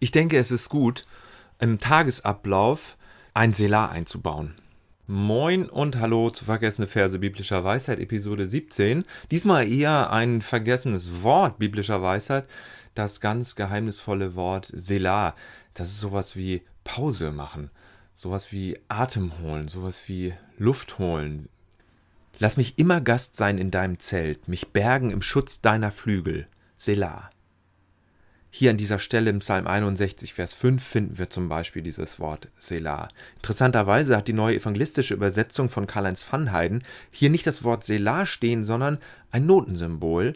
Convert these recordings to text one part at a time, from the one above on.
Ich denke, es ist gut, im Tagesablauf ein Selah einzubauen. Moin und hallo zu Vergessene Verse biblischer Weisheit, Episode 17. Diesmal eher ein vergessenes Wort biblischer Weisheit, das ganz geheimnisvolle Wort Selah. Das ist sowas wie Pause machen, sowas wie Atem holen, sowas wie Luft holen. Lass mich immer Gast sein in deinem Zelt, mich bergen im Schutz deiner Flügel. Selah. Hier an dieser Stelle im Psalm 61, Vers 5 finden wir zum Beispiel dieses Wort Selah. Interessanterweise hat die neue evangelistische Übersetzung von Karl-Heinz Pfannheiden hier nicht das Wort Selah stehen, sondern ein Notensymbol,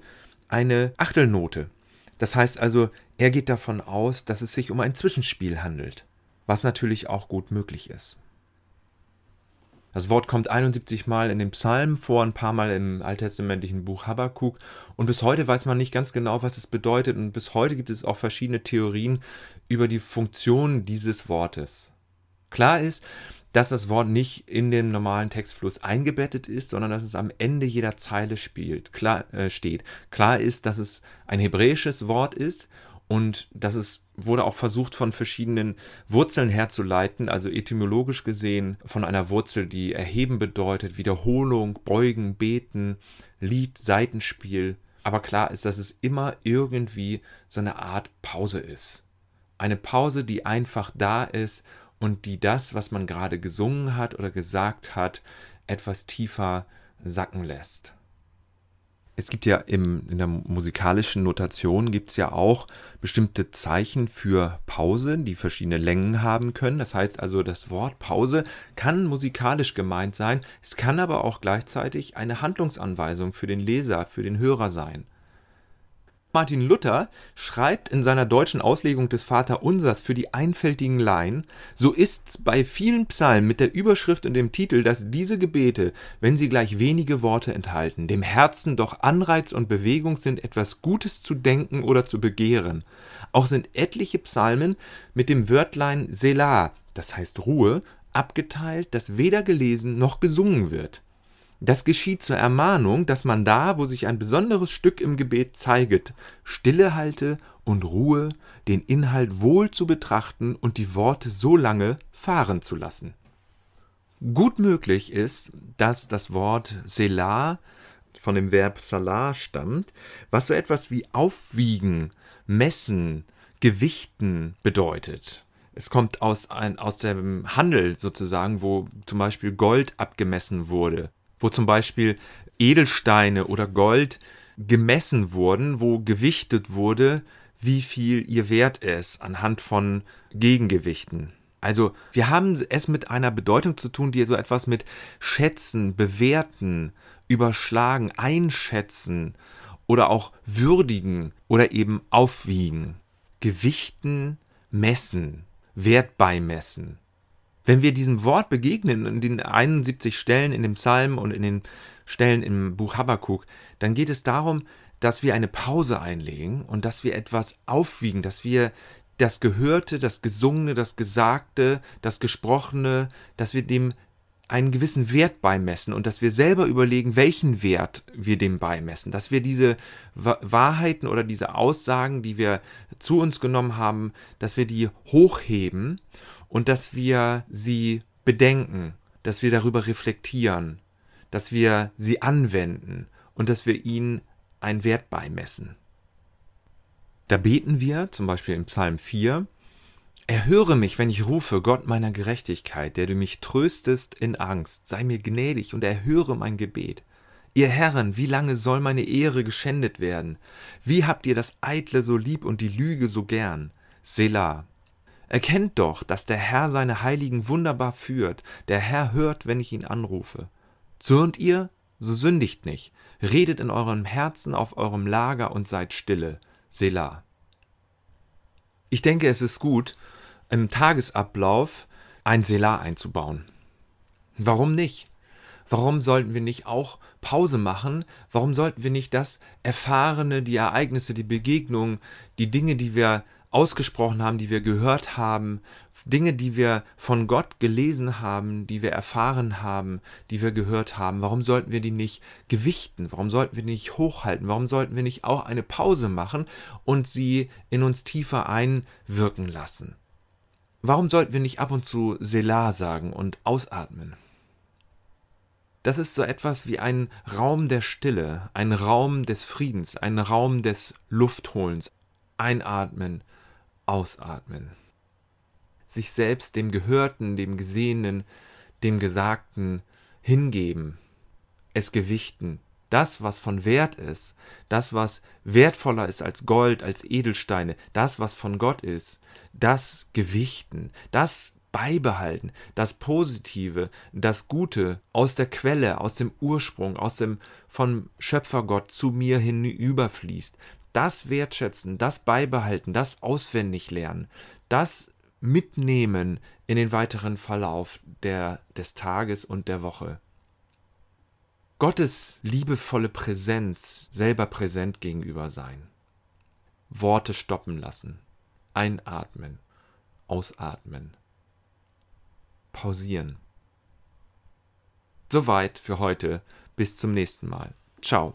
eine Achtelnote. Das heißt also, er geht davon aus, dass es sich um ein Zwischenspiel handelt, was natürlich auch gut möglich ist. Das Wort kommt 71 Mal in den Psalmen vor, ein paar Mal im alttestamentlichen Buch Habakkuk. Und bis heute weiß man nicht ganz genau, was es bedeutet. Und bis heute gibt es auch verschiedene Theorien über die Funktion dieses Wortes. Klar ist, dass das Wort nicht in dem normalen Textfluss eingebettet ist, sondern dass es am Ende jeder Zeile spielt, klar, äh, steht. Klar ist, dass es ein hebräisches Wort ist und dass es wurde auch versucht, von verschiedenen Wurzeln herzuleiten, also etymologisch gesehen von einer Wurzel, die erheben bedeutet, Wiederholung, beugen, beten, Lied, Seitenspiel. Aber klar ist, dass es immer irgendwie so eine Art Pause ist. Eine Pause, die einfach da ist und die das, was man gerade gesungen hat oder gesagt hat, etwas tiefer sacken lässt es gibt ja im, in der musikalischen Notation gibt es ja auch bestimmte Zeichen für Pause, die verschiedene Längen haben können. Das heißt also, das Wort Pause kann musikalisch gemeint sein, es kann aber auch gleichzeitig eine Handlungsanweisung für den Leser, für den Hörer sein. Martin Luther schreibt in seiner deutschen Auslegung des Vaterunsers für die einfältigen Laien, so ist's bei vielen Psalmen mit der Überschrift und dem Titel, dass diese Gebete, wenn sie gleich wenige Worte enthalten, dem Herzen doch Anreiz und Bewegung sind, etwas Gutes zu denken oder zu begehren. Auch sind etliche Psalmen mit dem Wörtlein Selah, das heißt Ruhe, abgeteilt, das weder gelesen noch gesungen wird. Das geschieht zur Ermahnung, dass man da, wo sich ein besonderes Stück im Gebet zeiget, Stille halte und Ruhe, den Inhalt wohl zu betrachten und die Worte so lange fahren zu lassen. Gut möglich ist, dass das Wort Selah von dem Verb Salah stammt, was so etwas wie aufwiegen, messen, gewichten bedeutet. Es kommt aus, ein, aus dem Handel sozusagen, wo zum Beispiel Gold abgemessen wurde wo zum Beispiel Edelsteine oder Gold gemessen wurden, wo gewichtet wurde, wie viel ihr Wert ist anhand von Gegengewichten. Also wir haben es mit einer Bedeutung zu tun, die so etwas mit schätzen, bewerten, überschlagen, einschätzen oder auch würdigen oder eben aufwiegen, gewichten, messen, Wert beimessen. Wenn wir diesem Wort begegnen in den 71 Stellen in dem Psalm und in den Stellen im Buch Habakkuk, dann geht es darum, dass wir eine Pause einlegen und dass wir etwas aufwiegen, dass wir das Gehörte, das Gesungene, das Gesagte, das Gesprochene, dass wir dem einen gewissen Wert beimessen und dass wir selber überlegen, welchen Wert wir dem beimessen, dass wir diese Wahrheiten oder diese Aussagen, die wir zu uns genommen haben, dass wir die hochheben und dass wir sie bedenken, dass wir darüber reflektieren, dass wir sie anwenden und dass wir ihnen einen Wert beimessen. Da beten wir, zum Beispiel im Psalm 4, Erhöre mich, wenn ich rufe, Gott meiner Gerechtigkeit, der du mich tröstest in Angst, sei mir gnädig und erhöre mein Gebet. Ihr Herren, wie lange soll meine Ehre geschändet werden? Wie habt ihr das Eitle so lieb und die Lüge so gern? Selah. Erkennt doch, dass der Herr seine Heiligen wunderbar führt, der Herr hört, wenn ich ihn anrufe. Zürnt ihr? So sündigt nicht. Redet in eurem Herzen auf eurem Lager und seid stille. Selah. Ich denke, es ist gut, im Tagesablauf ein Selah einzubauen. Warum nicht? Warum sollten wir nicht auch Pause machen? Warum sollten wir nicht das Erfahrene, die Ereignisse, die Begegnungen, die Dinge, die wir ausgesprochen haben, die wir gehört haben, Dinge, die wir von Gott gelesen haben, die wir erfahren haben, die wir gehört haben, warum sollten wir die nicht gewichten? Warum sollten wir die nicht hochhalten? Warum sollten wir nicht auch eine Pause machen und sie in uns tiefer einwirken lassen? Warum sollten wir nicht ab und zu Selah sagen und ausatmen? Das ist so etwas wie ein Raum der Stille, ein Raum des Friedens, ein Raum des Luftholens. Einatmen, ausatmen. Sich selbst dem Gehörten, dem Gesehenen, dem Gesagten hingeben, es gewichten. Das, was von Wert ist, das, was wertvoller ist als Gold, als Edelsteine, das, was von Gott ist, das gewichten, das beibehalten, das Positive, das Gute aus der Quelle, aus dem Ursprung, aus dem von Schöpfergott zu mir hinüberfließt, das wertschätzen, das beibehalten, das auswendig lernen, das mitnehmen in den weiteren Verlauf der, des Tages und der Woche. Gottes liebevolle Präsenz selber präsent gegenüber sein. Worte stoppen lassen. Einatmen. Ausatmen pausieren. Soweit für heute. Bis zum nächsten Mal. Ciao.